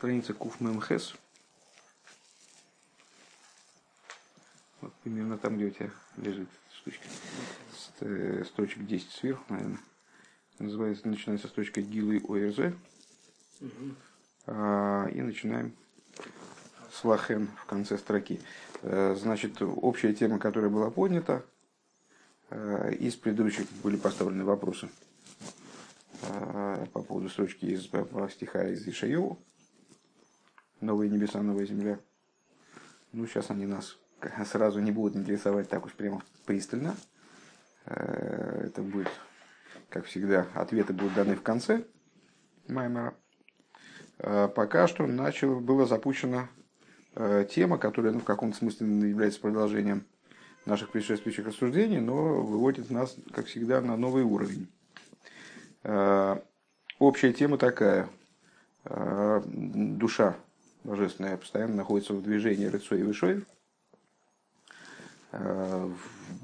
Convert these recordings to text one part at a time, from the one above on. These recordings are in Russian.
страница Куфмемхес. Вот примерно там, где у тебя лежит штучка. Э, строчек 10 сверху, наверное. Называется, начинается строчка Гилы ОРЗ. А, и начинаем с Лахен в конце строки. Э, значит, общая тема, которая была поднята, э, из предыдущих были поставлены вопросы по поводу строчки из стиха из Ишайову «Новые небеса, новая земля». Ну, сейчас они нас сразу не будут интересовать так уж прямо пристально. Э, это будет, как всегда, ответы будут даны в конце Маймера. Э, пока что начало, была запущена э, тема, которая ну, в каком-то смысле является продолжением наших предшествующих рассуждений, но выводит нас, как всегда, на новый уровень. Общая тема такая. Душа божественная постоянно находится в движении Рыцой и Вышоев – Э,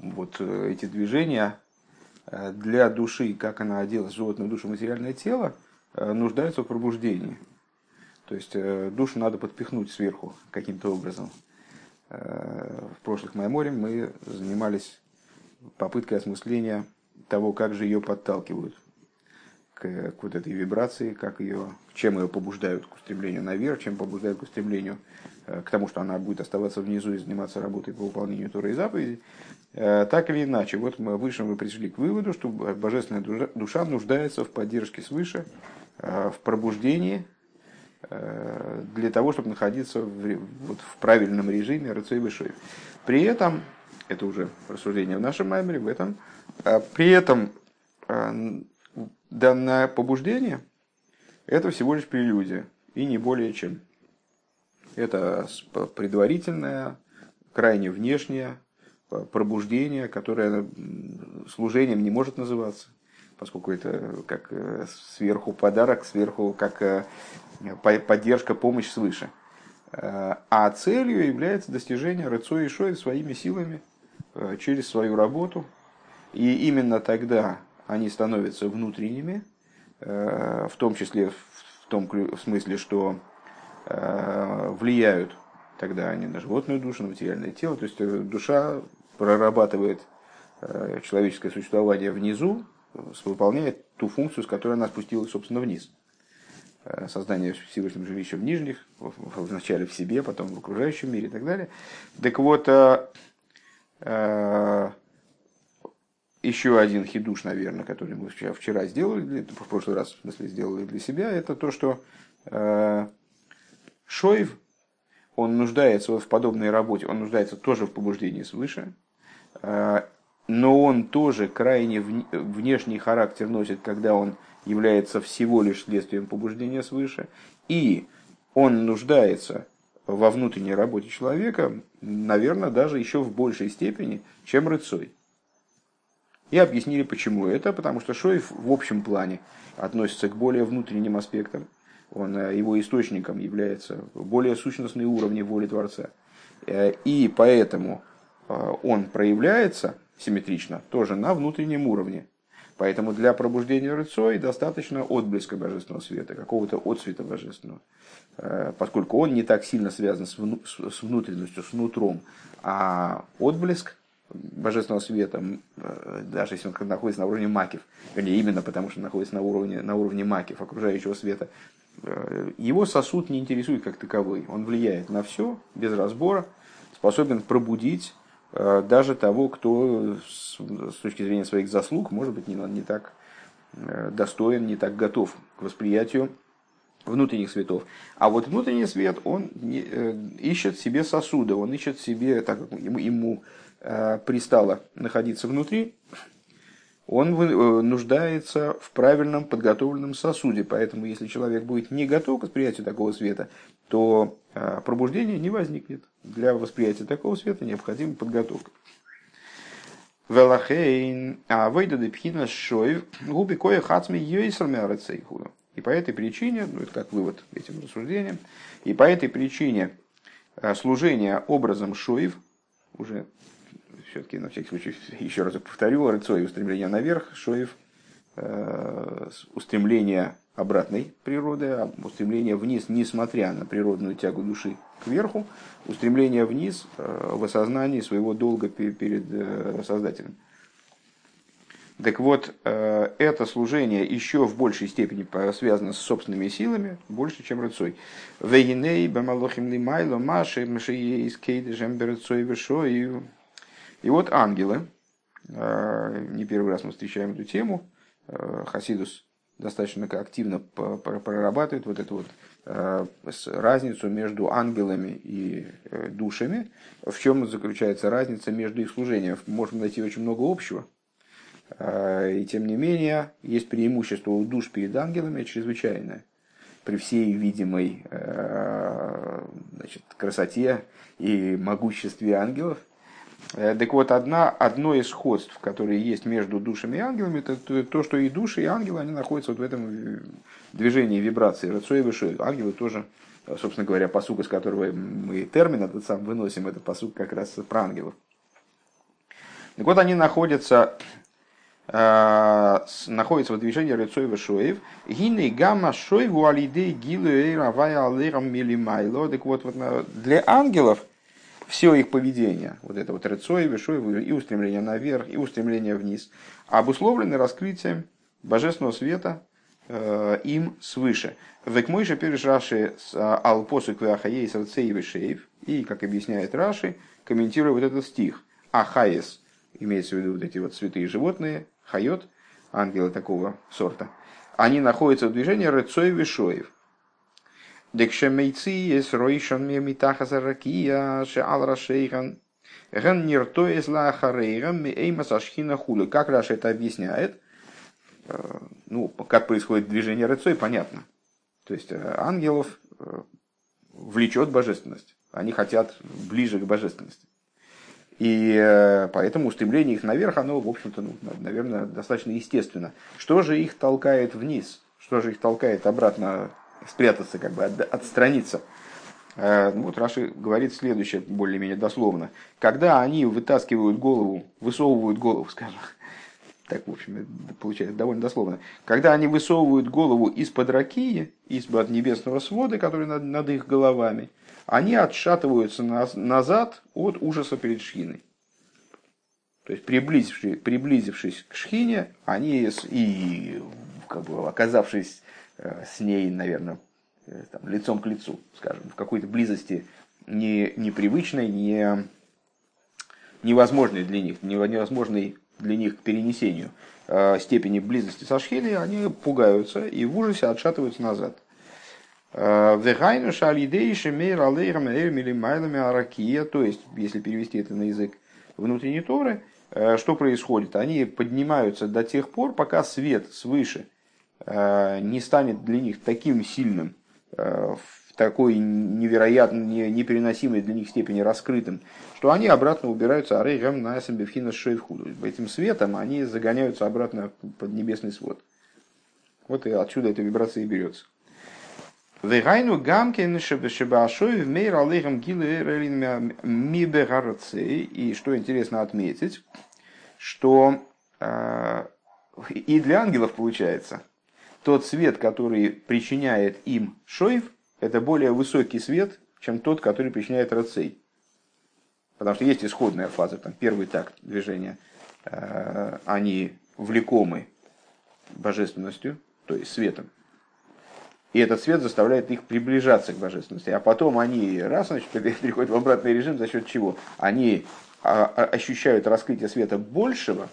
вот э, эти движения э, для души, как она оделась в животную душу, материальное тело, нуждаются в пробуждении. То есть душу надо подпихнуть сверху каким-то образом. В прошлых Майморе мы занимались попыткой осмысления того, как же ее подталкивают к, к вот этой вибрации, как ее, чем ее побуждают к устремлению наверх, чем побуждают к устремлению Э, к тому, что она будет оставаться внизу и заниматься работой по выполнению Торы и заповедей. Э, так или иначе, вот мы выше мы пришли к выводу, что божественная душа нуждается в поддержке свыше, э, в пробуждении, для того, чтобы находиться в, вот, в правильном режиме Рыцой Вышой. При этом, это уже рассуждение в нашем маймере, в этом, при этом данное побуждение – это всего лишь прелюдия, и не более чем. Это предварительное, крайне внешнее пробуждение, которое служением не может называться, поскольку это как э, сверху подарок, сверху как э, поддержка, помощь свыше. Э, а целью является достижение Рыцой и Шой своими силами через свою работу. И именно тогда они становятся внутренними, в том числе в том смысле, что Э, влияют тогда они на животную душу, на материальное тело. То есть э, душа прорабатывает э, человеческое существование внизу, выполняет ту функцию, с которой она спустилась, собственно, вниз. Создание Всевышнего жилища в нижних, вначале в себе, потом в окружающем мире и так далее. Так вот, еще один хидуш, наверное, который мы вчера сделали, в прошлый раз, в смысле, сделали для себя, это то, что Шоев, он нуждается вот в подобной работе, он нуждается тоже в побуждении свыше, э, но он тоже крайне внешний характер носит, когда он является всего лишь следствием побуждения свыше, и он нуждается во внутренней работе человека, наверное, даже еще в большей степени, чем рыцой. И объяснили, почему это, потому что Шоев в общем плане относится к более внутренним аспектам, он, э, его источником является более сущностные уровни воли Творца. Э, и поэтому э, он проявляется симметрично тоже на внутреннем уровне. Поэтому для пробуждения рыцой достаточно отблеска божественного света, какого-то отцвета божественного. Поскольку он не так сильно связан с внутренностью, с нутром, а отблеск божественного света, даже если он находится на уровне макив, вернее, именно потому что находится на уровне, на уровне макив, окружающего света, Э, его сосуд не интересует как таковой. Он влияет на все без разбора, способен пробудить э, даже того, кто с точки зрения своих заслуг, может быть, не, не так э, достоин, не так готов к восприятию внутренних светов. А вот внутренний свет, он ищет себе сосуда, он ищет себе, так как ему, ему пристало находиться внутри, он э, нуждается в правильном подготовленном сосуде. Поэтому, если человек будет не готов к восприятию такого света, то э, пробуждение не возникнет. Для восприятия такого света необходима подготовка. Велахейн, а выйда депхина шоев, губи кое хацми йойсерме И по этой причине, ну это как вывод этим рассуждением, и по этой причине э, служение образом шоев, уже все-таки на всякий случай еще раз повторю, рыцой устремление наверх, шоев, э, устремление обратной природы, а устремление вниз, несмотря на природную тягу души кверху, устремление вниз э, в осознании своего долга перед э, Создателем. Так вот, э, это служение еще в большей степени связано с собственными силами, больше, чем рыцой. И вот ангелы, не первый раз мы встречаем эту тему, Хасидус достаточно активно прорабатывает вот эту вот э, разницу между ангелами и э, душами. В чем заключается разница между их служением? Можно найти очень много общего. Э, и тем не менее, есть преимущество у душ перед ангелами чрезвычайное. При всей видимой значит, красоте и могуществе ангелов – Э, так вот, одна, одно из сходств, которые есть между душами и ангелами, это то, что и души, и ангелы, они находятся вот в этом движении вибрации. Рацой выше. Ангелы тоже, э, собственно говоря, посук, из которого мы термин этот сам выносим, это посук как раз про ангелов. Так вот, они находятся, э, находятся в движении Рецой Вашоев. Гины гамма шойву алидей гилу эйравая алэрам милимайло. Так вот, вот для ангелов – все их поведение, вот это вот рыцой, вишой, и устремление наверх, и устремление вниз, обусловлены раскрытием божественного света э, им свыше. Век мой же переш Раши с а, алпосу квеахаей сарцей вишеев, и, как объясняет Раши, комментируя вот этот стих, ахаес, имеется в виду вот эти вот святые животные, хайот, ангелы такого сорта, они находятся в движении рыцой вишоев. Декшемейци есть ройшан мир митахаса ракия, ше ал рашейхан. Ген нирто из лахарейрам ми эймас ашхина хули. Как Раша это объясняет? Э, ну, как происходит движение рыцой, понятно. То есть э, ангелов э, влечет божественность. Они хотят ближе к божественности. И поэтому устремление их наверх, оно, в общем-то, ну, наверное, достаточно естественно. Что же их толкает вниз? Что же их толкает обратно спрятаться, как бы отстраниться. Э, ну, вот Раши говорит следующее, более-менее дословно. Когда они вытаскивают голову, высовывают голову, скажем, так, в общем, получается довольно дословно. Когда они высовывают голову из-под ракии, из-под небесного свода, который над, над их головами, они отшатываются на, назад от ужаса перед шхиной. То есть, приблизившись, приблизившись к шхине, они и, как бы, оказавшись с ней, наверное, э, там, лицом к лицу, скажем, в какой-то близости не, непривычной, не, невозможной для них, невозможной для них к перенесению э, степени близости со Шхели, они пугаются и в ужасе отшатываются назад. То есть, если перевести это на язык внутренней Торы, что происходит? Они поднимаются до тех пор, пока свет свыше – Э, не станет для них таким сильным, э, в такой невероятно непереносимой для них степени раскрытым, что они обратно убираются арейгам на самбевхина шейфхуду. Этим светом они загоняются обратно под небесный свод. Вот и отсюда эта вибрация и берется. Вегайну гамкин шебашоев мейр алейхам мибегарцей. И что интересно отметить, что э, и для ангелов получается – тот свет, который причиняет им шоев, это более высокий свет, чем тот, который причиняет рацей. Потому что есть исходная фаза, там первый такт движения, э, они влекомы божественностью, то есть светом. И этот свет заставляет их приближаться к божественности. А потом они раз значит, переходят в обратный режим за счет чего? Они а, а, ощущают раскрытие света большего,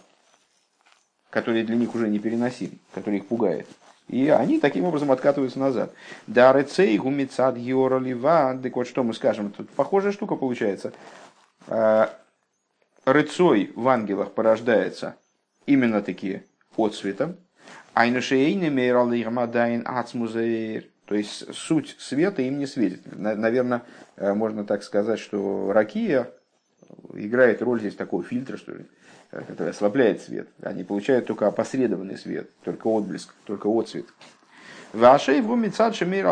который для них уже непереносим, который их пугает. И они таким образом откатываются назад. Да, рецей гумицад геора лива. Так вот, что мы скажем? Тут похожая штука получается. А, рыцой в ангелах порождается именно такие отцветом. Айнушейны мейралирмадайн ацмузейр. То есть суть света им не светит. Наверное, э, можно так сказать, что ракия играет роль здесь такого фильтра, что ли который ослабляет свет. Они получают только опосредованный свет, только отблеск, только отцвет. Вашей в мецад шемир.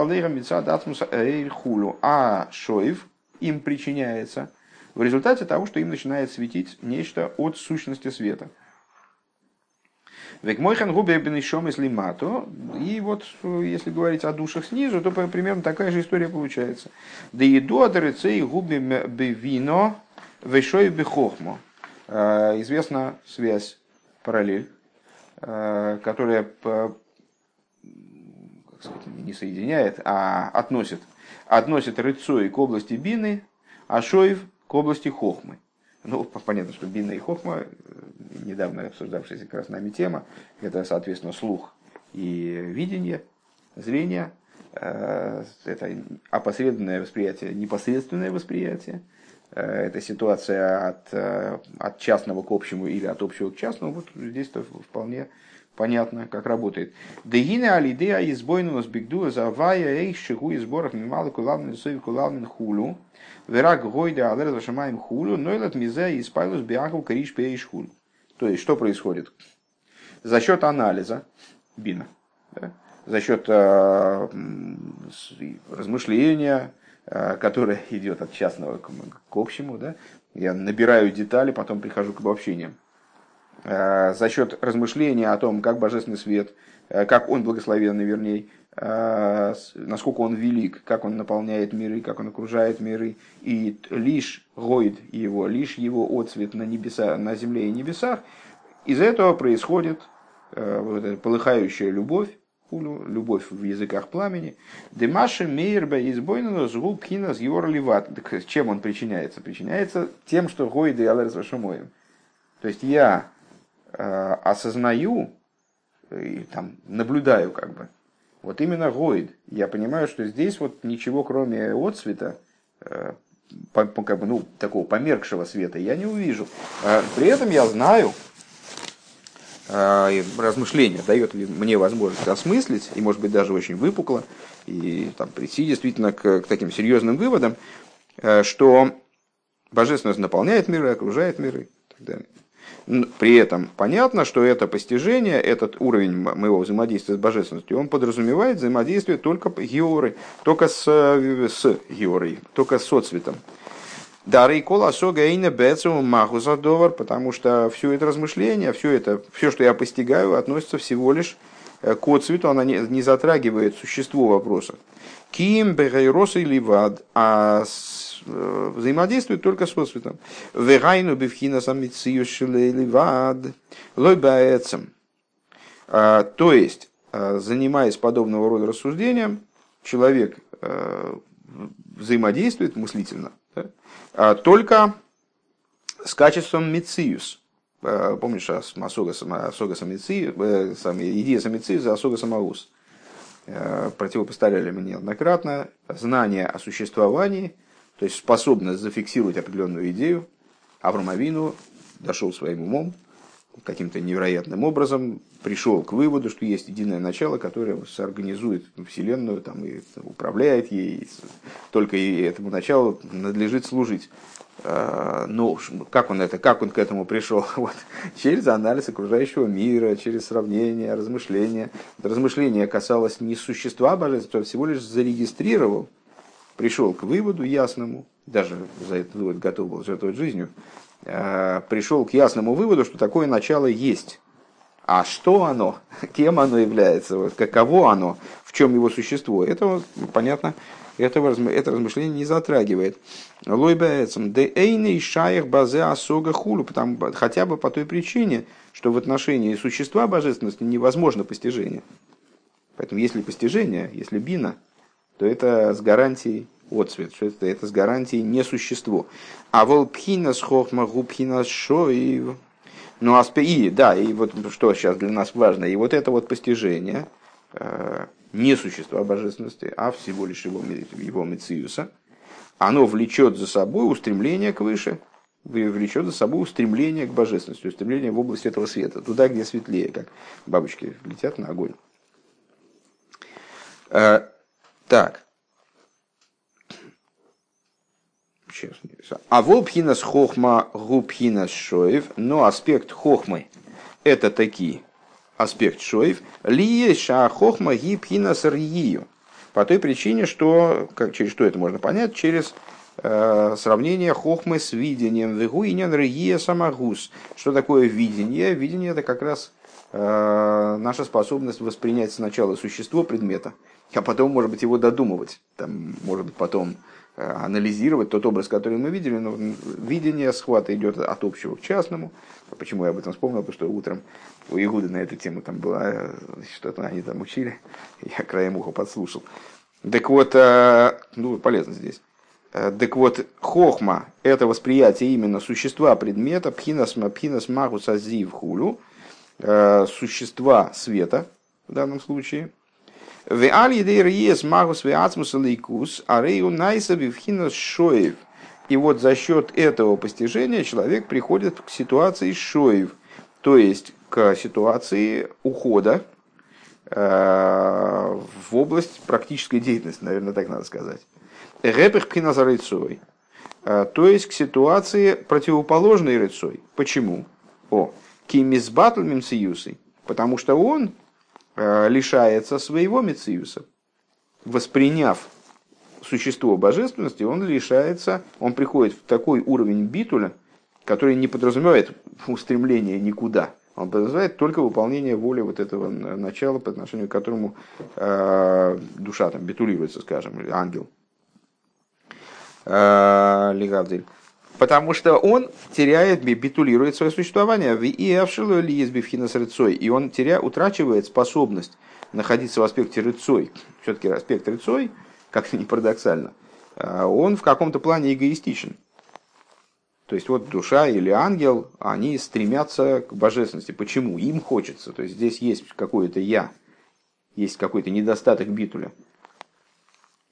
А шоев им причиняется в результате того, что им начинает светить нечто от сущности света. Век мойхан губе бенешом из лимато. И вот, если говорить о душах снизу, то примерно такая же история получается. Да еду адрецей губе бевино вешой бехохмо. Известна связь, параллель, которая как сказать, не соединяет, а относит, относит рыцой к области бины, а шоев к области хохмы. Ну, понятно, что Бина и Хохма, э, недавно обсуждавшаяся как раз нами тема, это, соответственно, слух и видение, зрение, э, это опосредованное восприятие, непосредственное восприятие, э, это ситуация от, от частного к общему или от общего к частному, вот здесь-то вполне понятно, как работает. Дегина алидея избойного сбегдуа завая эйх шигу из сборов мималы кулалмин сови кулалмин хулу. Верак гойда алер зашамаем хулу, но этот мизе и спайлус биаху кариш пеиш хулу. То есть, что происходит? За счет анализа, бина, да, за счет э, размышления, э, которое идет от частного к, общему, да, я набираю детали, потом прихожу к обобщениям. Э, за счет размышления о том, как божественный свет, э, как он благословенный, вернее, насколько он велик, как он наполняет миры, как он окружает миры, и лишь гойд его, лишь его отцвет на, небеса, на земле и небесах, из этого происходит вот эта полыхающая любовь, любовь в языках пламени. Демаши мейрба избойнено згуб пхинас йор ливат. Чем он причиняется? Причиняется тем, что гойды алэрс вашамоем. То есть я Э, осознаю и там наблюдаю как бы. Вот именно Гойд. Я понимаю, что здесь вот ничего кроме отцвета, э, по, как бы, ну, такого померкшего света я не увижу. Э, при этом я знаю, размышление дает ли мне возможность осмыслить, и может быть даже очень выпукло, и там, прийти действительно к, к таким серьезным выводам, что божественность наполняет миры, окружает миры и так далее. При этом понятно, что это постижение, этот уровень моего взаимодействия с божественностью, он подразумевает взаимодействие только георы, только с, с георой, только с соцветом. Дары и кола сога и магу задовар, потому что все это размышление, все это, все, что я постигаю, относится всего лишь э, к отцвету, она не, не затрагивает существо вопроса. Ким бегайроса или вад, а Э, взаимодействует только с отцветом. Вегайну бифхина самицию шилеливад лойбаэцем. А, то есть, а, занимаясь подобного рода рассуждением, человек э, взаимодействует мыслительно да, а только с качеством мициус. Помнишь, Асога, Асога Самициус, идея Самициус, Асога Самаус. Противопоставляли мне неоднократно знание о существовании – то есть способность зафиксировать определенную идею, Авраам дошел своим умом, каким-то невероятным образом пришел к выводу, что есть единое начало, которое соорганизует Вселенную там, и управляет ей, и только и этому началу надлежит служить. А, но как он это, как он к этому пришел? Вот, через анализ окружающего мира, через сравнение, размышления. Размышление касалось не существа божества, а всего лишь зарегистрировал пришел к выводу ясному, даже за этот вывод готов был жертвовать жизнью, пришел к ясному выводу, что такое начало есть. А что оно, кем оно является, вот, каково оно, в чем его существо, это понятно, этого, это размышление не затрагивает. Лойбаэцем, де эйный шаях базе асога хулу, потому, хотя бы по той причине, что в отношении существа божественности невозможно постижение. Поэтому если постижение, если бина, то это с гарантией отцвет, что это, это с гарантией не существо. А волпхина с хохма губхина шоив. Ну, а и, да, и вот что сейчас для нас важно, и вот это вот постижение, э, не существа божественности, а всего лишь его, его мециуса, оно влечет за собой устремление к выше, влечет за собой устремление к божественности, устремление в область этого света, туда, где светлее, как бабочки летят на огонь. Э, так. А волпхинас хохма губхинас шоев, но аспект хохмы это такие аспект шоев, ли ша хохма гибхинас рию. По той причине, что, как, через что это можно понять, через э, сравнение хохмы с видением. Вегуинен рия самагус. Что такое видение? Видение это как раз наша способность воспринять сначала существо предмета, а потом, может быть, его додумывать. Там, может быть, потом анализировать тот образ, который мы видели, но видение схвата идет от общего к частному. Почему я об этом вспомнил? Потому что утром у Игуда на эту тему там была, что-то они там учили, я краем уха подслушал. Так вот, ну, полезно здесь. Так вот, хохма – это восприятие именно существа предмета, пхинас, пхинас магус азив хулю, существа света в данном случае – в аль магус веацмус лейкус, арею найса вивхинас шоев. И вот за счет этого постижения человек приходит к ситуации шоев, то есть к ситуации ухода э, в область практической деятельности, наверное, так надо сказать. Репех пхиназарыцой. Э, то есть к ситуации противоположной рыцой. Почему? О, кимизбатл мимсиюсой. Потому что он лишается своего Мециуса. Восприняв существо божественности, он лишается, он приходит в такой уровень битуля, который не подразумевает устремление никуда. Он подразумевает только выполнение воли вот этого начала, по отношению к которому э, душа там битулируется, скажем, ангел. Э, Лигавдель потому что он теряет, битулирует свое существование. И авшилу ли есть бифхинас рыцой, и он теря, утрачивает способность находиться в аспекте рыцой. Все-таки аспект рыцой, как-то не парадоксально, а он в каком-то плане эгоистичен. То есть вот душа или ангел, они стремятся к божественности. Почему? Им хочется. То есть здесь есть какое-то я, есть какой-то недостаток битуля,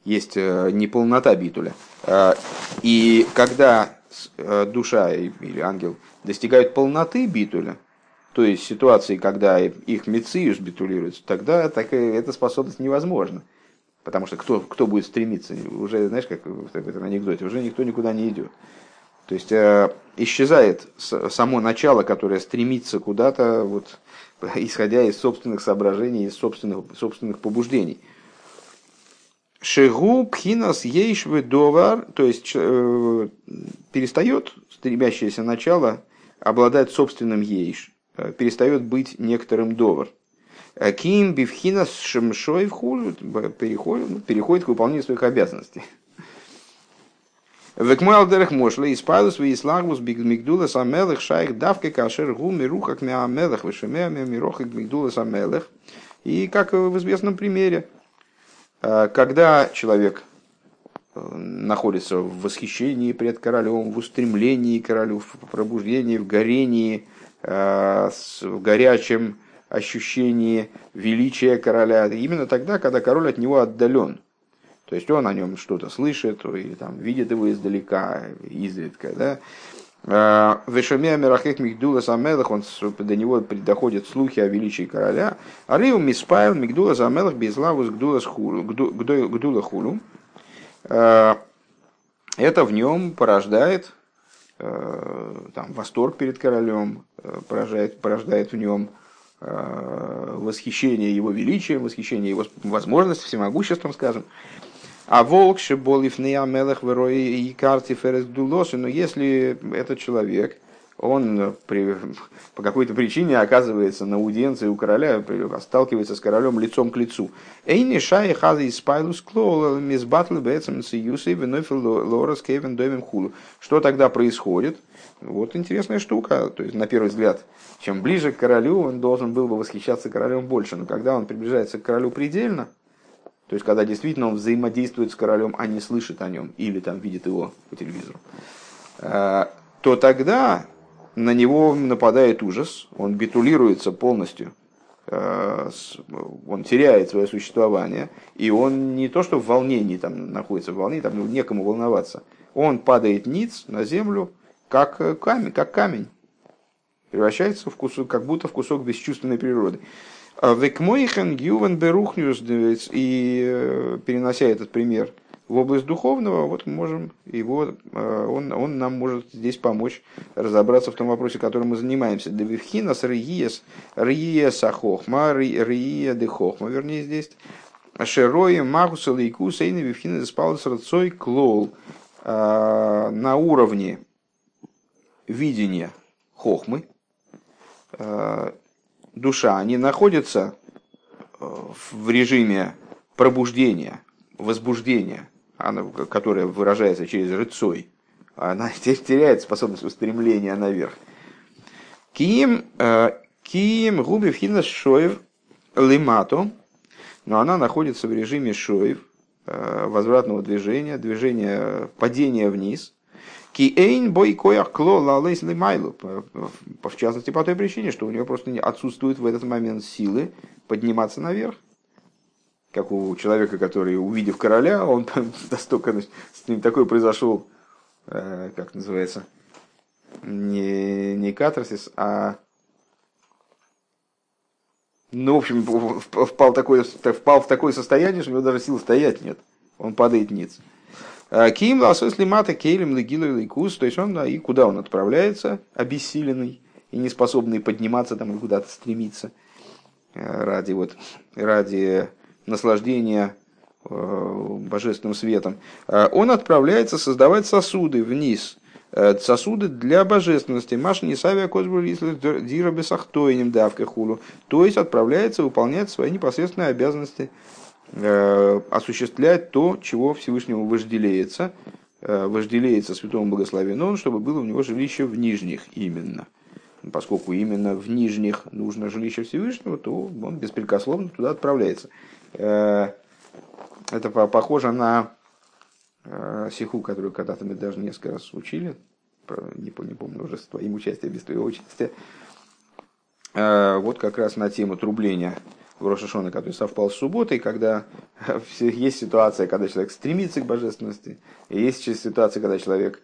есть э, неполнота битуля. А, и когда душа или ангел достигают полноты битуля, то есть ситуации, когда их мециус битулируется, тогда такая, эта способность невозможна. Потому что кто, кто будет стремиться? Уже, знаешь, как в этом анекдоте, уже никто никуда не идет. То есть э, исчезает само начало, которое стремится куда-то, вот, исходя из собственных соображений, из собственных, собственных побуждений. Шегу пхинас ейшвы довар, то есть э, перестает стремящееся начало обладать собственным ейш, э, перестает быть некоторым довар. Э, ким бифхинас шемшой вхулю, переходит, ну, переходит к выполнению своих обязанностей. Векмой алдерах мошла, испайлус в ислагус мигдула самелых шайх давка кашер гу мирухак миамелых вышемея мирохак мигдула самелых. И как в известном примере, когда человек э, находится в восхищении пред королем, в устремлении к королю, в пробуждении, в горении, э, в горячем ощущении величия короля, именно тогда, когда король от него отдален. То есть он о нем что-то слышит, или там, видит его издалека, изредка. Да? Вешамия Мирахех Мигдула Самелах, он до него доходят слухи о величии короля. А Риу Миспайл Мигдула Самелах Безлавус Гдула Хулу. Это в нем порождает там, восторг перед королем, порождает, порождает в нем восхищение его величием, восхищение его возможностью, всемогуществом, скажем. А волк шеболив неямелах верой и карте ферес дулосы, но если этот человек, он при, по какой-то причине оказывается на аудиенции у короля, сталкивается с королем лицом к лицу. Эйни шай хази из спайлус клоу мисс батл бэцем сиюсей венофил лорас кевен домим хулу. Что тогда происходит? Вот интересная штука. То есть, на первый взгляд, чем ближе к королю, он должен был бы восхищаться королем больше. Но когда он приближается к королю предельно, то есть, когда действительно он взаимодействует с королем, а не слышит о нем, или там видит его по телевизору, э, то тогда на него нападает ужас, он битулируется полностью, э, он теряет свое существование, и он не то что в волнении там находится, в волнении, там некому волноваться, он падает ниц на землю, как э, камень, как камень. Превращается в кусок, как будто в кусок бесчувственной природы. Векмойхен Ювен Берухнюс, и э, перенося этот пример в область духовного, вот мы можем его, э, он, он нам может здесь помочь разобраться в том вопросе, которым мы занимаемся. Девивхинас Риес, Риес Ахохма, Рие де Хохма, вернее здесь. Шерои Магуса Лейку Сейна Вивхина Спалас Рацой Клол э, на уровне видения Хохмы, душа, они находятся в режиме пробуждения, возбуждения, она, которое выражается через рыцой, она теряет способность устремления наверх. Киим, э, киим губи вхина шоев лимато, но она находится в режиме шоев, э, возвратного движения, движения падения вниз. Киэйн бой коях кло лалейс лимайлу. В частности, по той причине, что у нее просто отсутствует в этот момент силы подниматься наверх. Как у человека, который, увидев короля, он настолько, с ним такой произошел, э, как называется, не, не катарсис, а ну, в общем, впал, такой, впал в такое состояние, что у него даже сил стоять нет. Он падает ниц. А, Ким ласос лимата кейлем легилу лейкус, то есть он, и куда он отправляется, обессиленный и неспособный подниматься там и куда-то стремиться э, ради, вот, ради наслаждения э, божественным светом, э, он отправляется создавать сосуды вниз, э, сосуды для божественности. Маш не савия дира бесахтойним давка хулу. То есть отправляется выполнять свои непосредственные обязанности, осуществлять то, чего Всевышнему вожделеется, вожделеется святому благословенному, чтобы было у него жилище в нижних именно. Поскольку именно в нижних нужно жилище Всевышнего, то он беспрекословно туда отправляется. Э, это похоже на э, сиху, которую когда-то мы даже несколько раз учили. Не помню, не помню уже с твоим участием, без твоего участия. Э, вот как раз на тему трубления в Рошашона, который совпал с субботой, когда есть ситуация, когда человек стремится к божественности, и есть ситуация, когда человек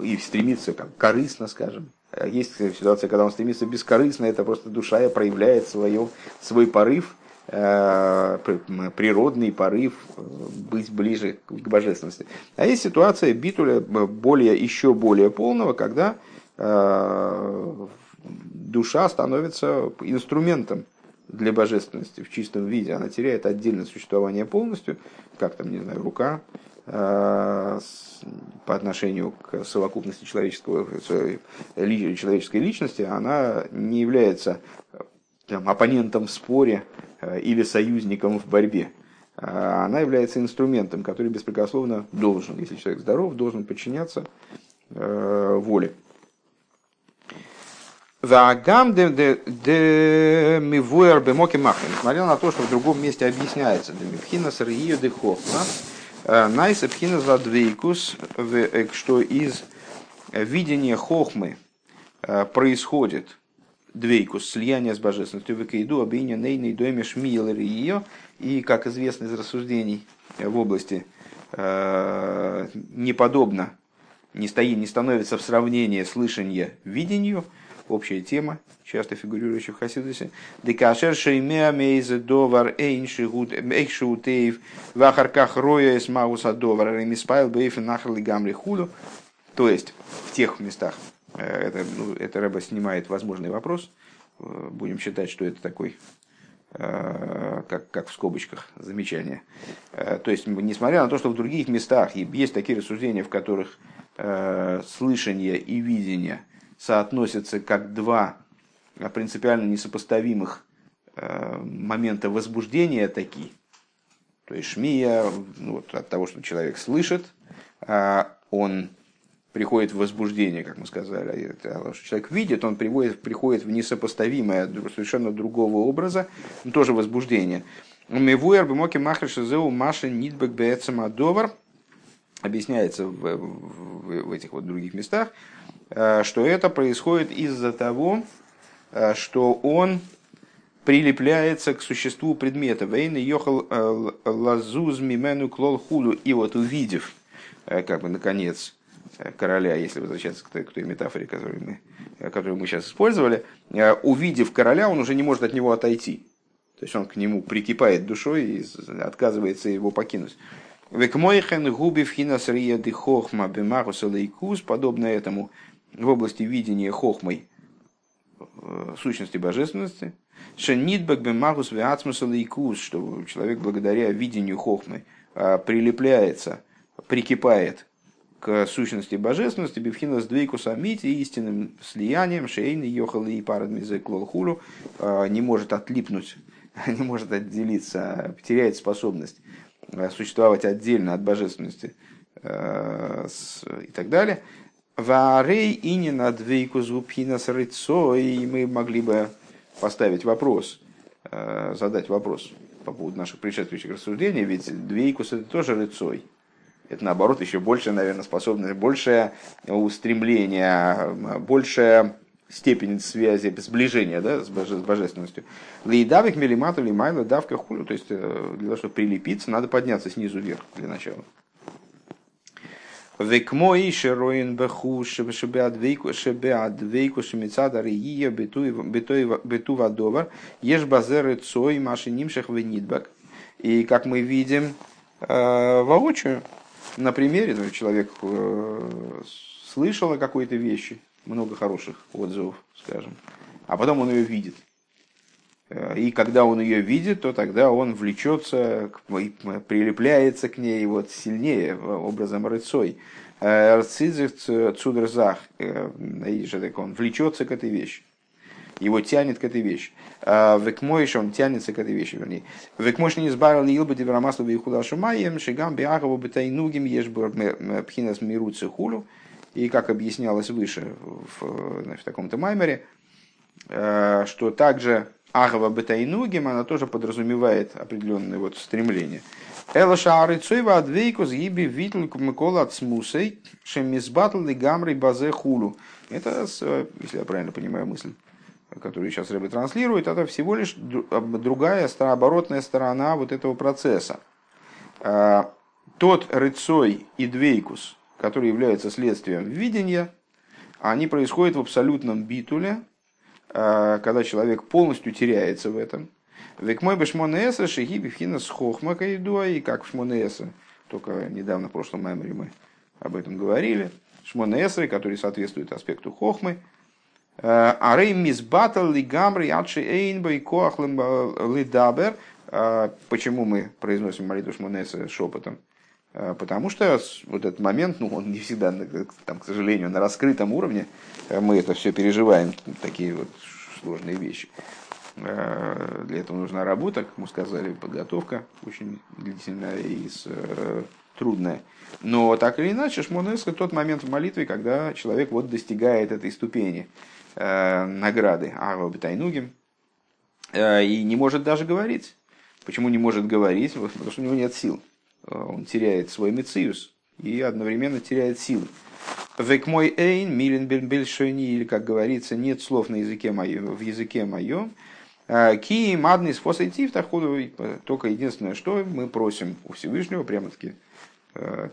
и стремится как, корыстно, скажем. Есть ситуация, когда он стремится бескорыстно, это просто душа проявляет свое, свой порыв – Э, природный порыв э, быть ближе к божественности. А есть ситуация битуля более, еще более полного, когда э, душа становится инструментом для божественности в чистом виде. Она теряет отдельное существование полностью, как там, не знаю, рука по отношению к совокупности человеческого, человеческой личности, она не является там, оппонентом в споре Э, или союзником в борьбе. Она является инструментом, который беспрекословно должен, если человек здоров, должен подчиняться э, воле. Несмотря на то, что в другом месте объясняется, э, Найса пхина задвейкус, что из видения хохмы происходит двейкус, слияние с божественностью, векаиду, обиня, нейный, доймеш, миелер ее, и, как известно из рассуждений в области, э, неподобно, не, стоит, не становится в сравнении слышания видению, общая тема, часто фигурирующая в Хасидусе. Декашер шеймеа мейзе довар эйшиутеев вахарках роя эс мауса довар ремиспайл бейф нахрли гамри худу. То есть, в тех местах, Э, это, ну, это Рэба снимает возможный вопрос. Э, будем считать, что это такой, э, как, как в скобочках, замечание. То есть, несмотря на то, что в других местах есть такие рассуждения, в которых слышание и видение соотносятся как два принципиально несопоставимых момента возбуждения такие. То есть шмия ну, вот, от того, что человек слышит, он приходит в возбуждение, как мы сказали. А человек видит, он приводит, приходит в несопоставимое, совершенно другого образа, тоже возбуждение. Мивуэр бимоки махриша зеу маши нитбек беэцамадовар объясняется в, в, в этих вот других местах, э, что это происходит из-за того, э, что он прилепляется к существу предмета. Вейна йохал э, лазуз мимену клол худу. И вот увидев, как бы наконец, Э, короля, если возвращаться к той, к той метафоре, которую мы, э, которую мы сейчас использовали, э, увидев короля, он уже не может от него отойти. То есть он к нему прикипает душой и отказывается его покинуть. Векмойхен губи вхинас риеды хохма бемарус лейкус, подобно этому в области видения хохмой сущности божественности. Шенитбек бемарус веацмус лейкус, что человек благодаря видению хохмы прилепляется, прикипает к сущности божественности, бифхина с самити, истинным слиянием, шейны, йохалы и парадмизе клолхулу, э, не может отлипнуть, не может отделиться, теряет способность э, существовать отдельно от божественности и так далее. Варей и не на двейку зубхина с и мы могли бы поставить вопрос, задать вопрос по поводу наших предшествующих рассуждений, ведь двейкус это тоже рыцой. Это наоборот еще больше, наверное, способность, большее устремление, большая степень связи, сближения да, с, боже, с божественностью. Лейдавик милимату лимайла давка хулю, то есть э, для того, чтобы прилепиться, надо подняться снизу вверх для начала. Векмой шероин беху шебеад вейку шемицада рия бету вадовар еш базеры цой маши нимших венитбак. И как мы видим э, воочию, на примере, ну, человек э, слышал о какой-то вещи, много хороших отзывов, скажем, а потом он ее видит. Э, и когда он ее видит, то тогда он влечется, прилепляется к ней вот сильнее образом рыцой. Э, Рцидзих цудерзах, он влечется к этой вещи его тянет к этой вещи. А, Векмойш, он тянется к этой вещи, вернее. Векмойш не избавил Илба Диврамаслу Вихуда Шумаем, Шигам Биахову Бетайнугим Ешбур Пхинас Миру Цихулю. И как объяснялось выше в, в таком-то маймере, э, что также Агава Бетайнугим, она тоже подразумевает определенное вот стремление. Эла шары цойва адвейку сгиби витль микола от смусей, шемизбатл и гамрей базе хулу. Это, если я правильно понимаю мысль, которую сейчас Рэбе транслирует, это всего лишь другая, оборотная сторона вот этого процесса. А, тот рыцой и двейкус, который является следствием видения, они происходят в абсолютном битуле, когда человек полностью теряется в этом. Век мой бы шмонеса шиги бифхина с хохмака и как в шмонеса, только недавно в прошлом меморе мы об этом говорили, шмонеса, который соответствует аспекту хохмы – Арей мизбатал ли гамри адши эйнбой коахлем лидабер. Почему мы произносим молитву Шмонеса шепотом? Потому что вот этот момент, ну, он не всегда, там, к сожалению, на раскрытом уровне мы это все переживаем, такие вот сложные вещи. Для этого нужна работа, как мы сказали, подготовка очень длительная и трудная. Но так или иначе, Шмонеска тот момент в молитве, когда человек вот достигает этой ступени э, награды Ава Бетайнугим, э, и не может даже говорить. Почему не может говорить? Потому что у него нет сил. Э, он теряет свой мециус и одновременно теряет силы. Век мой эйн, милен бельшойни, или, как говорится, нет слов на языке моем, в языке моем. Э, ки мадный способитив, только единственное, что мы просим у Всевышнего, прямо-таки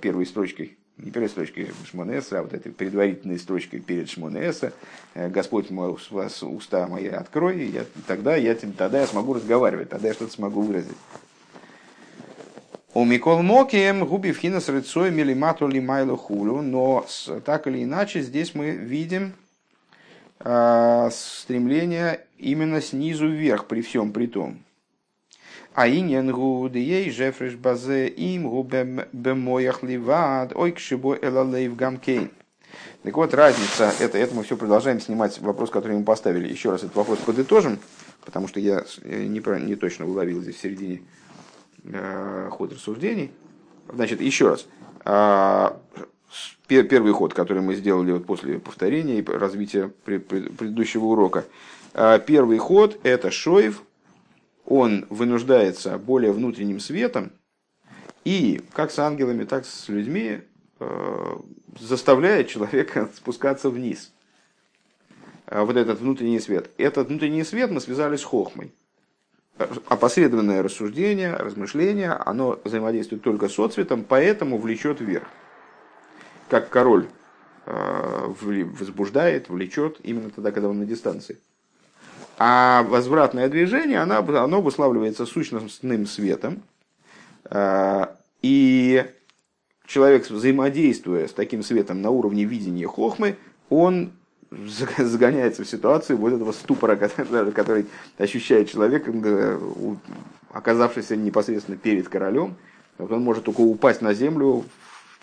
первой строчкой не первой строчкой Шмонеса, а вот этой предварительной строчкой перед Шмонеса, э, Господь мой, вас уста мои открой, и я, тогда, я, тогда я смогу разговаривать, тогда я что-то смогу выразить. У Микол Мокием губи вхина с рыцой милимату лимайлу хулю, но так или иначе здесь мы видим э, стремление именно снизу вверх при всем при том. А иньян гу ей жефреш базе им гу бемоях ливад ой кшибо элалейв гамкейн. Так вот, разница, это, это мы все продолжаем снимать вопрос, который мы поставили. Еще раз этот вопрос подытожим, потому что я не, не точно уловил здесь в середине ход рассуждений. Значит, еще раз. Э, первый ход, который мы сделали вот после повторения и развития предыдущего урока. Э, первый ход – это Шоев – он вынуждается более внутренним светом и как с ангелами, так с людьми э, заставляет человека спускаться вниз. Вот этот внутренний свет. Этот внутренний свет мы связали с хохмой. Опосредованное рассуждение, размышление, оно взаимодействует только с отцветом, поэтому влечет вверх. Как король э, возбуждает, влечет именно тогда, когда он на дистанции. А возвратное движение, оно, оно обуславливается сущностным светом. А, и человек, взаимодействуя с таким светом на уровне видения хохмы, он загоняется в ситуацию вот этого ступора, который, ощущает человек, оказавшийся непосредственно перед королем. Он может только упасть на землю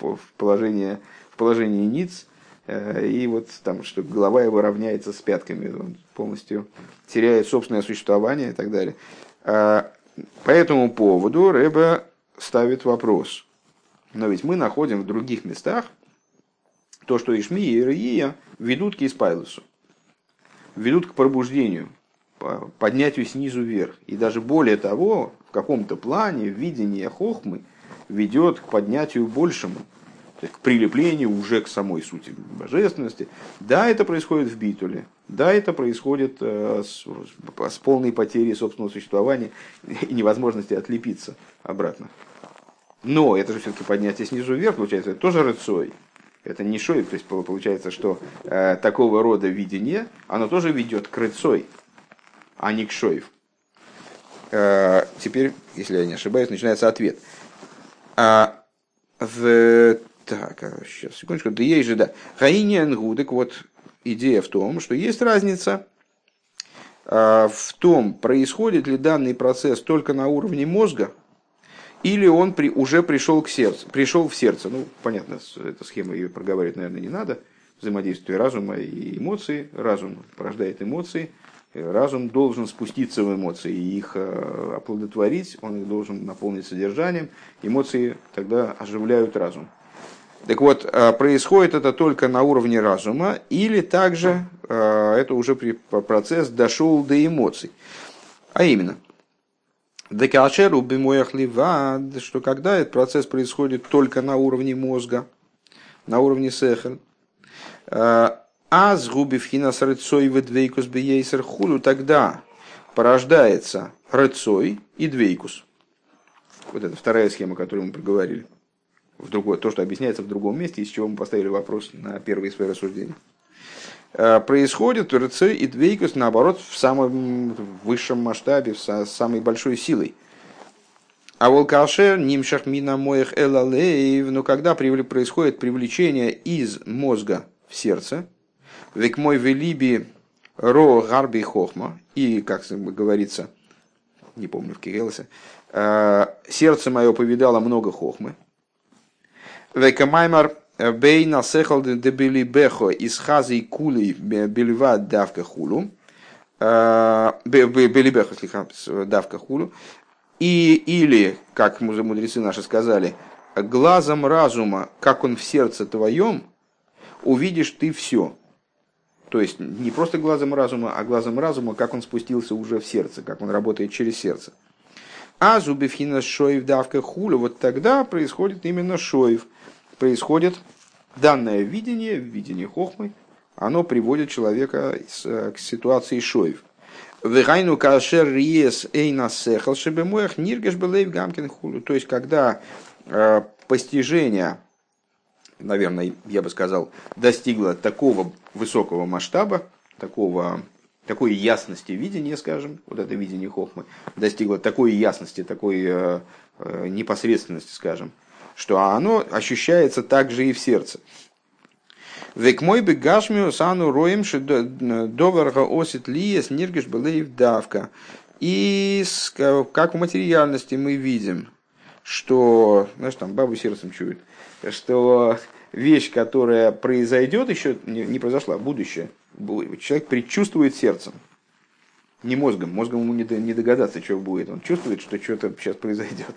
в положение, положении ниц, и вот там, что голова его равняется с пятками, он полностью теряет собственное существование и так далее. По этому поводу Рэба ставит вопрос. Но ведь мы находим в других местах то, что Ишми и Ирия ведут к Испайлусу, ведут к пробуждению, поднятию снизу вверх. И даже более того, в каком-то плане видение хохмы ведет к поднятию большему, то есть к прилеплению уже к самой сути божественности. Да, это происходит в битуле, да, это происходит э, с, с полной потерей собственного существования и невозможности отлепиться обратно. Но это же все-таки поднятие снизу вверх, получается, это тоже рыцой. Это не шоев, то есть получается, что э, такого рода видение, оно тоже ведет к рыцой, а не к шоев. Э, теперь, если я не ошибаюсь, начинается ответ. А, в, так, сейчас, а, секундочку, да есть же, да. Хаиниан гудек, вот идея в том, что есть разница э, в том, происходит ли данный процесс только на уровне мозга, или он при, уже пришел к сердцу, пришел в сердце. Ну, понятно, эта схема ее проговаривать, наверное, не надо. Взаимодействие разума и эмоций. Разум порождает эмоции. Разум должен спуститься в эмоции и их э, оплодотворить, он их должен наполнить содержанием. Эмоции тогда оживляют разум. Так вот, э, происходит это только на уровне разума, или также э, это уже процесс дошел до эмоций. А именно – Декашеру бимоях ливад, что когда этот процесс происходит только на уровне мозга, на уровне сехер, а с губивхина с рыцой в двейкус бейсер хулю, тогда порождается рыцой и двейкус. Вот это вторая схема, которую мы проговорили. В другое, то, что объясняется в другом месте, из чего мы поставили вопрос на первые свои рассуждения. Э, происходит РЦ и Двейкус, наоборот, в самом высшем масштабе, с самой большой силой. А волкашер нимшах мина моих элалеев, но когда происходит привлечение из мозга в сердце, век мой велиби ро гарби хохма, и, как говорится, не помню в Кириллосе, э, сердце мое повидало много хохмы. Векамаймар Бейна сехал де били бехо из хазы и кули бельва давка хулу. Бели бехо, давка хулу. И, или, как мудрецы наши сказали, глазом разума, как он в сердце твоем, увидишь ты все. То есть не просто глазом разума, а глазом разума, как он спустился уже в сердце, как он работает через сердце. А зубевхина шоев давка хулю, вот тогда происходит именно шоев – происходит данное видение, видение хохмы, оно приводит человека к ситуации шоев. Вегайну кашер риес эйна сехал шебемоях ниргеш белейв гамкин хулю. То есть, когда э, постижение, наверное, я бы сказал, достигло такого высокого масштаба, такого, такой ясности видения, скажем, вот это видение хохмы, достигло такой ясности, такой э, э, непосредственности, скажем, что оно ощущается также и в сердце. Век мой бы гашмио сану роем что доварга осит лиес ниргиш былеев давка. И как в материальности мы видим, что, знаешь, там бабу сердцем чует, что вещь, которая произойдет, еще не, не произошла, а будущее, человек предчувствует сердцем, не мозгом. Мозгом ему не, догадаться, что будет. Он чувствует, что что-то сейчас произойдет.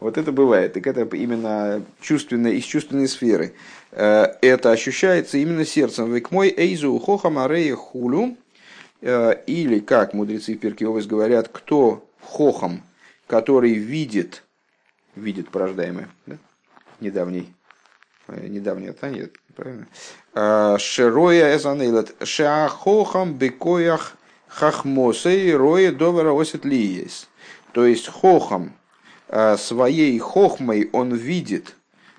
Вот это бывает. Так это именно чувственное, из чувственной сферы. Э, это ощущается именно сердцем. Век мой эйзу хохам арея хулю. Э, или, как мудрецы Перкиовес говорят, кто хохам, который видит, видит порождаемое, да? недавний, э, недавний нет, правильно? Шероя эзанейлет, шеахохам бекоях хахмосей роя довара осет лиес. То есть хохам, Э, своей хохмой он видит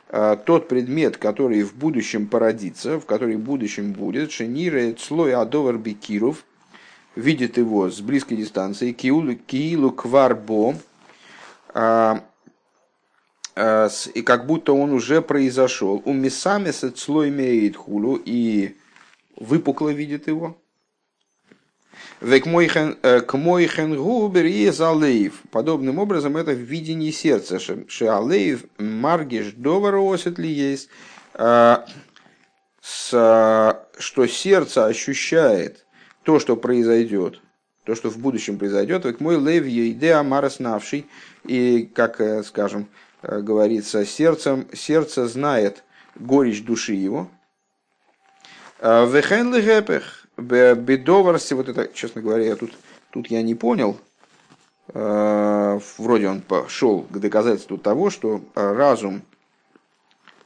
э, тот предмет, который в будущем породится, в который в будущем будет, шенира слой адовар бикиров, видит его с близкой дистанции, киилу, киилу кварбо, э, и как будто он уже произошел. У мисамеса слой имеет хулу и выпукло видит его, к мойхен губер и залеев. Подобным образом это в видении сердца. Шеалеев маргиш довар осет ли есть. А, с, что сердце ощущает то, что произойдет, то, что в будущем произойдет, как мой лев идея марас навший, и, как, э, скажем, э, говорится, сердцем, сердце знает горечь души его. Э, Вехен легепех, бедоварси, вот это, честно говоря, я тут, тут я не понял, вроде он пошел к доказательству того, что разум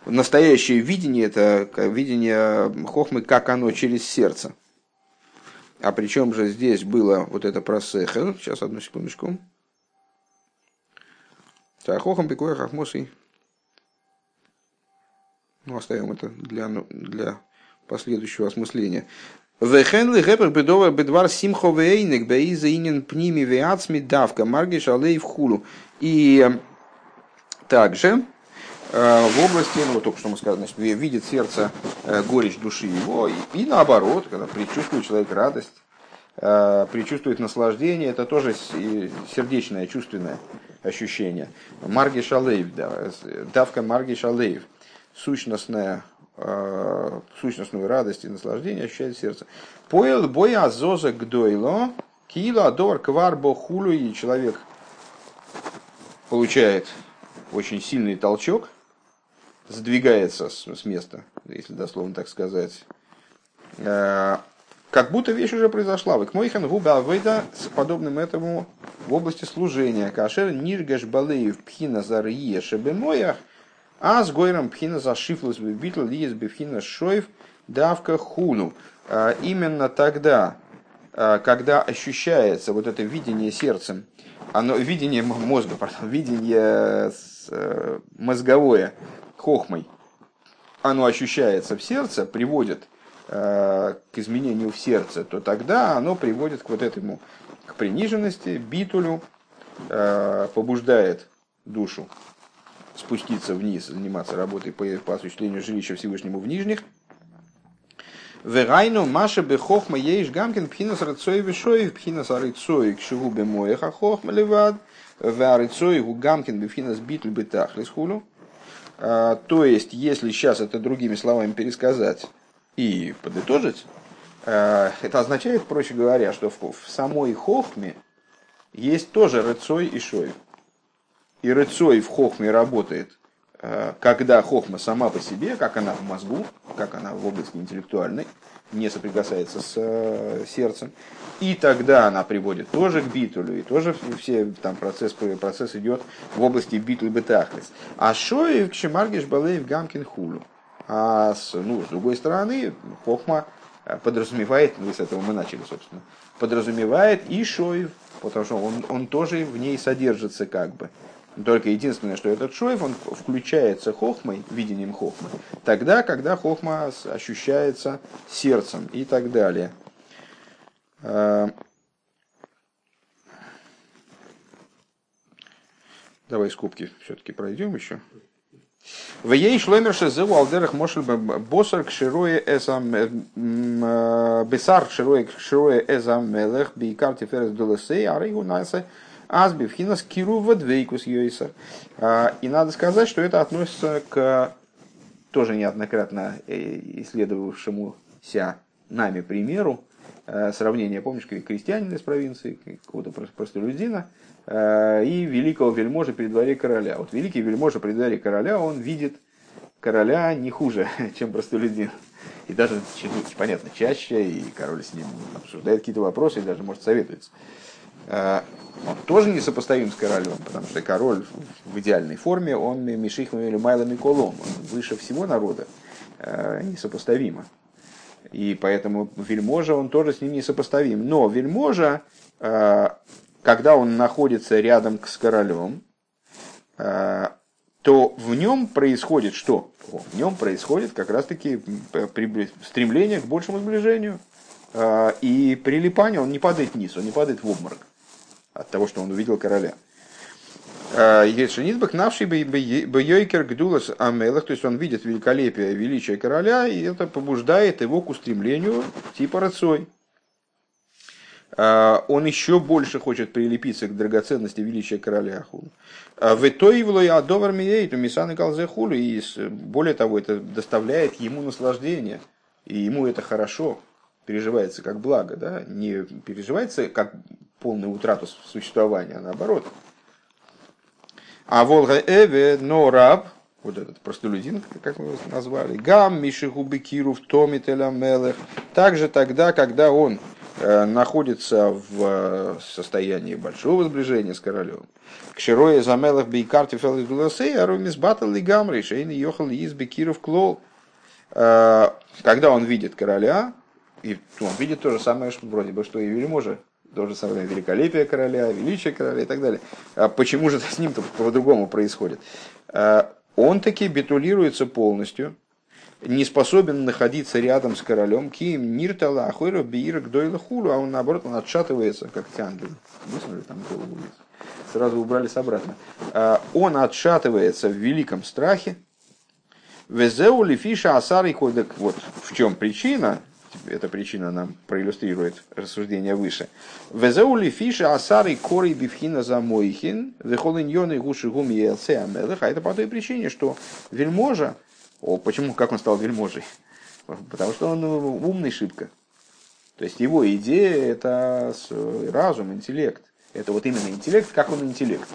настоящее видение это видение хохмы, как оно через сердце. А причем же здесь было вот это просеха. Сейчас, одну секундочку. Так, хохом пикуя хахмосой. Ну, оставим это для, ну, для последующего осмысления. Вехенли гепер бедовар бедвар симхо вейник бейза инин пними веацми давка маргиш алей в хулу. И также Э, в области, ну, только что мы сказали, значит, видит сердце э, горечь души его, и, и наоборот, когда предчувствует человек радость, э, предчувствует наслаждение, это тоже сердечное, чувственное ощущение. Марги Шалеев, да, давка Марги Шалеев, сущностная, сущностную радость и наслаждение ощущает сердце. Поел боя азоза гдойло, кило адор квар бохулю, и человек получает очень сильный толчок, сдвигается с, места, если дословно так сказать. Э, как будто вещь уже произошла. Вы к Мойхан выйда с подобным этому в области служения. Кашер ниргаш балеев пхина зарие шебемоях, а с гойром пхина зашифлус битл лиес бифхина шоев давка хуну. Э, именно тогда, э, когда ощущается вот это видение сердцем, оно, видение мозга, пардон, видение мозговое, хохмой, оно ощущается в сердце, приводит э, к изменению в сердце, то тогда оно приводит к вот этому, к приниженности, битулю, э, побуждает душу спуститься вниз, заниматься работой по, по осуществлению жилища Всевышнему в нижних. Верайну Маша бы хохма еиш гамкин пхинас рыцой вишой пхинас арыцой к шиву бы моеха хохма левад в арыцой гамкин бифхинас битль бетах лисхулю. А, то есть, если сейчас это другими словами пересказать и подытожить, а, это означает, проще говоря, что в самой хохме есть тоже рыцой и шой. И рыцой в хохме работает, а, когда хохма сама по себе, как она в мозгу, как она в области интеллектуальной, не соприкасается с э, сердцем. И тогда она приводит тоже к битулю, и тоже все там процесс, процесс идет в области битуль бетахлис. А шоев кшемаргиш балеев гамкин хулю. А с, ну, с другой стороны, хохма э, подразумевает, ну, с этого мы начали, собственно, подразумевает и шоев, потому что он, он тоже в ней содержится как бы. Только единственное, что этот шоев, он включается хохмой, видением хохмы, тогда, когда хохма ощущается сердцем и так далее. А, давай скобки все-таки пройдем еще. В ей шломер шезeu алдерах мошель босар э, э, бесар кшироя кшироя эзам мелех бейкар тиферес долесей арейгу найса Азби вхинас кирува двейкус йойса. А, и надо сказать, что это относится к тоже неоднократно э, исследовавшемуся нами примеру, э, сравнение, помнишь, крестьянина из провинции, какого-то простолюдина, э, и великого вельможа при дворе короля. Вот великий вельможа при дворе короля, он видит короля не хуже, чем простолюдин. И даже, понятно, чаще, и король с ним обсуждает какие-то вопросы, и даже, может, советуется он тоже несопоставим с королем, потому что король в идеальной форме, он Мишихмом или Майлом Колом, он выше всего народа, э, несопоставимо. И поэтому вельможа, он тоже с ним несопоставим. Но вельможа, э, когда он находится рядом с королем, э, то в нем происходит что? В нем происходит как раз-таки стремление к большему сближению. И прилипание, он не падает вниз, он не падает в обморок от того, что он увидел короля. А, Ешенитбах навший бейойкер гдулас амелах, то есть он видит великолепие, величие короля, и это побуждает его к устремлению типа рацой. он еще больше хочет прилепиться к драгоценности величия короля Ахуну. В итоге я довар миейту мисаны калзехулю, и более того, это доставляет ему наслаждение, и ему это хорошо, переживается как благо, да? не переживается как полную утрату существования, а наоборот. А Волга Эве, но раб, вот этот простолюдин, как мы его назвали, Гам, Мишихуби Киру, Томителя Мелех, также тогда, когда он э, находится в э, состоянии большого сближения с королем. К Широе Замелах Бейкарте Фелисгуласей, Арумис Батал Лигамри, Шейн Йохал Из Бекиров Клол. Э, когда он видит короля, и он видит то же самое, что вроде бы, что и вельможа, то же самое великолепие короля, величие короля и так далее. А почему же с ним-то по-другому происходит? он таки битулируется полностью, не способен находиться рядом с королем, ким ниртала ахойра биира гдойла хулу, а он наоборот он отшатывается, как те ангелы. Высунули там голову. Сразу убрались обратно. А, он отшатывается в великом страхе. Везеу лифиша асарий кодек. Вот в чем причина, эта причина нам проиллюстрирует рассуждение выше. Везеули фиша асары кори бифхина за мойхин, вехолиньоны гуши гуми амелых. А это по той причине, что вельможа, о, почему, как он стал вельможей? Потому что он умный шибко. То есть его идея это разум, интеллект. Это вот именно интеллект, как он интеллект.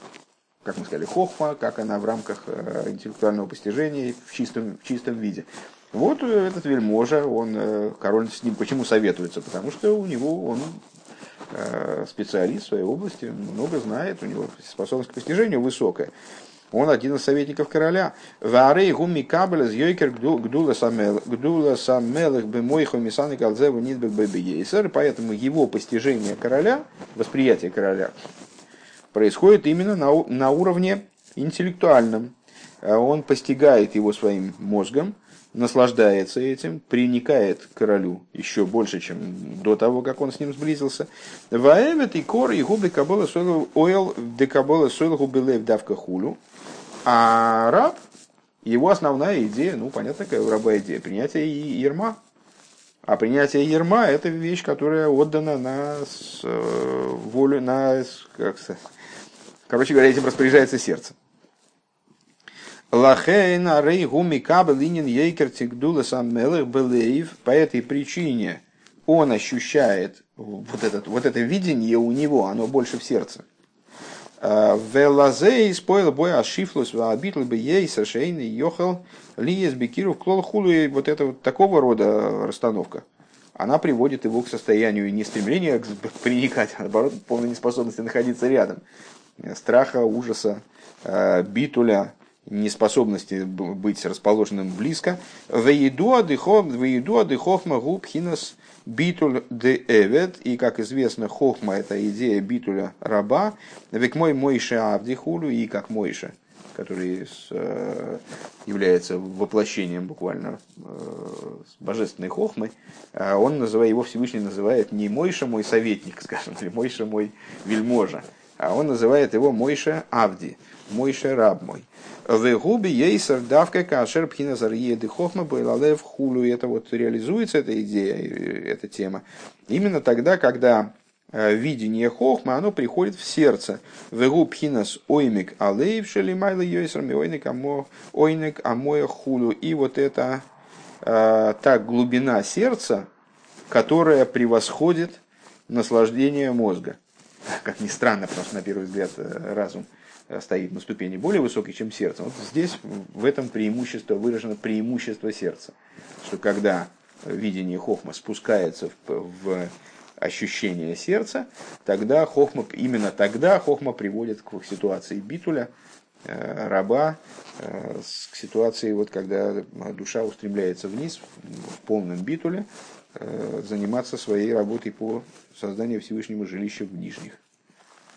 Как мы сказали, хохма, как она в рамках э, интеллектуального постижения в чистом, в чистом виде. Вот этот вельможа, он, э, король с ним почему советуется? Потому что у него он э, специалист в своей области, много знает, у него способность к постижению высокая. Он один из советников короля. Варей гуми кабеля с йойкер гдула самелых бы мойху мисаны калзеву нидбек бэбиейсер. Поэтому его постижение короля, восприятие короля, происходит именно на, на уровне интеллектуальном. Он постигает его своим мозгом, наслаждается этим, приникает к королю еще больше, чем до того, как он с ним сблизился. Ваэмет и кор и губы кабола сойл ойл декабола сойл губилев давка хулю. А раб, его основная идея, ну, понятно, какая у раба идея, принятие ерма. А принятие ерма – это вещь, которая отдана на э, волю, на, как короче говоря, этим распоряжается сердце. Лахейна рей гуми кабел линин ейкер тигдула сам мелых белеев. По этой причине он ощущает вот, этот, вот это видение у него, оно больше в сердце. Велазей спойл бой ашифлус ваабитл бы ей сашейный йохал лиес бекиров клол хулу. Вот это вот такого рода расстановка она приводит его к состоянию не стремления приникать, а наоборот, полной неспособности находиться рядом. Страха, ужаса, э, битуля, неспособности быть расположенным близко. Вееду адыхохма губ хинас битуль де эвет. И, как известно, хохма – это идея битуля раба. Век мой мойше авдихулю и как мойше который э, является воплощением буквально э, божественной хохмы, а он называет, его Всевышний называет не Мойша мой советник, скажем, или Мойша мой вельможа, а он называет его Мойша Авди, Мойша раб мой. В губи ейсер давка кашер пхиназар еды хохма байлалев хулю. Это вот реализуется эта идея, эта тема. Именно тогда, когда э, видение хохма, оно приходит в сердце. Вегу пхинас оймик алейв шелимайла йойсер ойник ойник амоя хулю. И вот это э, та глубина сердца, которая превосходит наслаждение мозга. Как ни странно, что на первый взгляд э, разум – стоит на ступени более высокой, чем сердце. Вот здесь в этом преимущество выражено преимущество сердца. Что когда видение хохма спускается в, в ощущение сердца, тогда хохма, именно тогда хохма приводит к ситуации битуля, э, раба, э, к ситуации, вот, когда душа устремляется вниз в полном битуле, э, заниматься своей работой по созданию Всевышнего жилища в нижних.